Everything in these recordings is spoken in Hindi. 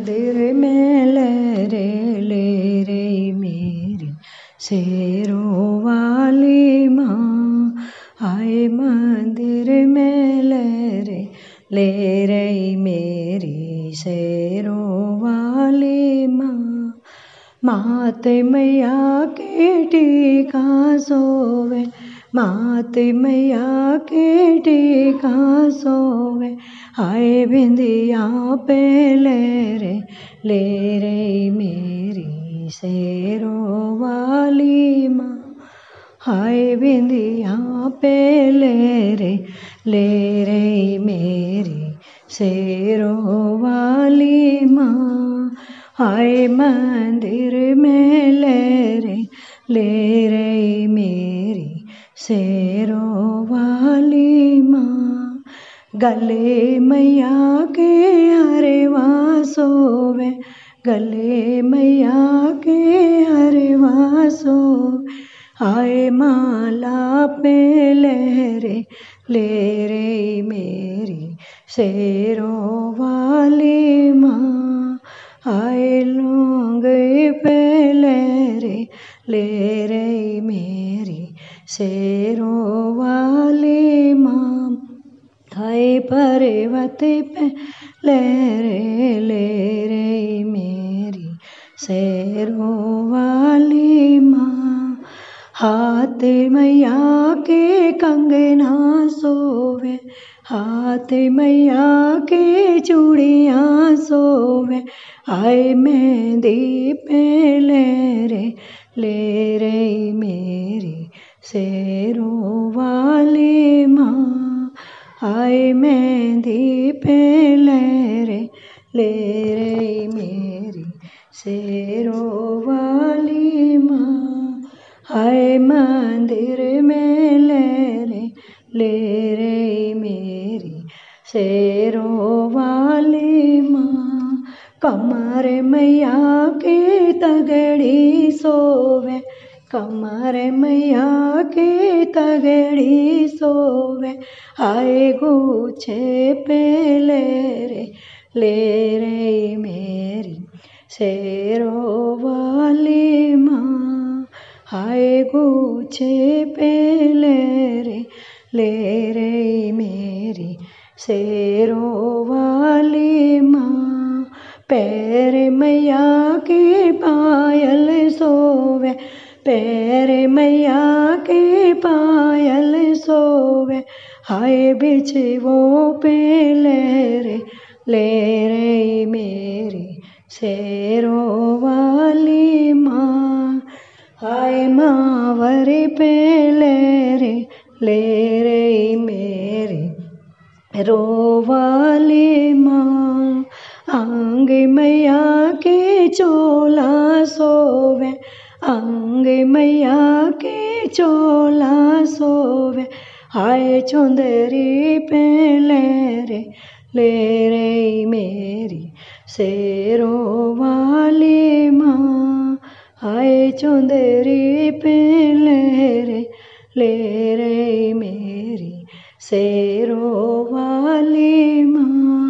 मंदिर में ले रे ले रे मेरी शेरों वाली माँ आए मंदिर में ले रे ले रे मेरी शेरों वाली माँ के टीका सोवे। माते मैया के टीका सोवे। हाय बिंदिया पे ले रे ले रे मेरी शेरों वाली माँ। हाय बिंदिया पे ले रे ले रे मेरी शेरों वाली माँ। हाय मंदिर में ले रे ले रे मेरी शेरों वाली माँ। गले मैया के हरवा सोवे गले मैया के हरवा सोवे आए माला पे लहरे ले रे मेरी शेरों वाली माँ। आए लोग पे लहरे ले रे मेरी शेरों वाली माँ। आए पर्वत पे लहरे ले रे मेरी शेरों वाली माँ। हाथ मैया के कंगना सोवे, हाथ मैया के चूड़ियाँ सोवे आए मेहंदी पे ले रे ले रे मेरी शेरों वाली माँ। आए मेहंदी पे ले रे ले रे मेरी शेरों वाली माँ। हाय मंदिर में ले रे ले रे मेरी शेरों वाली माँ। कमर मैया के तगड़ी सोवे। कमर मैया के तगड़ी सोवे। आए गुछे पे ले रे ले रे मेरी शेरों वाली माँ। हाय गुछे पे ले रे ले रे मेरी शेरों वाली माँ। पैर मैया के पायल सोवे, पैर मैया के पायल सोवे। हाय बिछवो पे ले रे ले रे मेरी शेरों वाली माँ। हाय मावरी पे ले रे ले रे मेरी रो वाली माँ। अंग मैया के चोला सोवे। अंग मैया के चोला सोवे। हाय चुंदरी पे रे, ले रे मेरी शेरों वाली माँ। हाय चुंदरी पे रे, ले रे मेरी शेरों वाली माँ।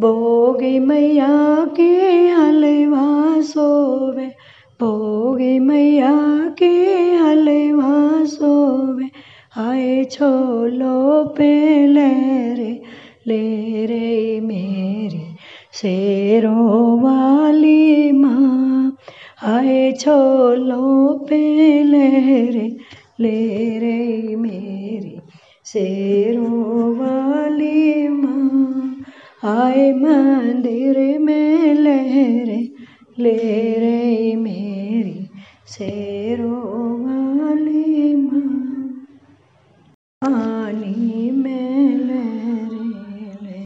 भोगी मैया के हलवा सोवे, भोगी मैया के हलवा सोवे। हाय छोलो पे ले रे ले रे मेरे शेरों वाली माँ। हाय छोलो पे ले रे ले रे मेरी शेरों वाली आए मंदिर में ले रे ले रे मेरी शेरों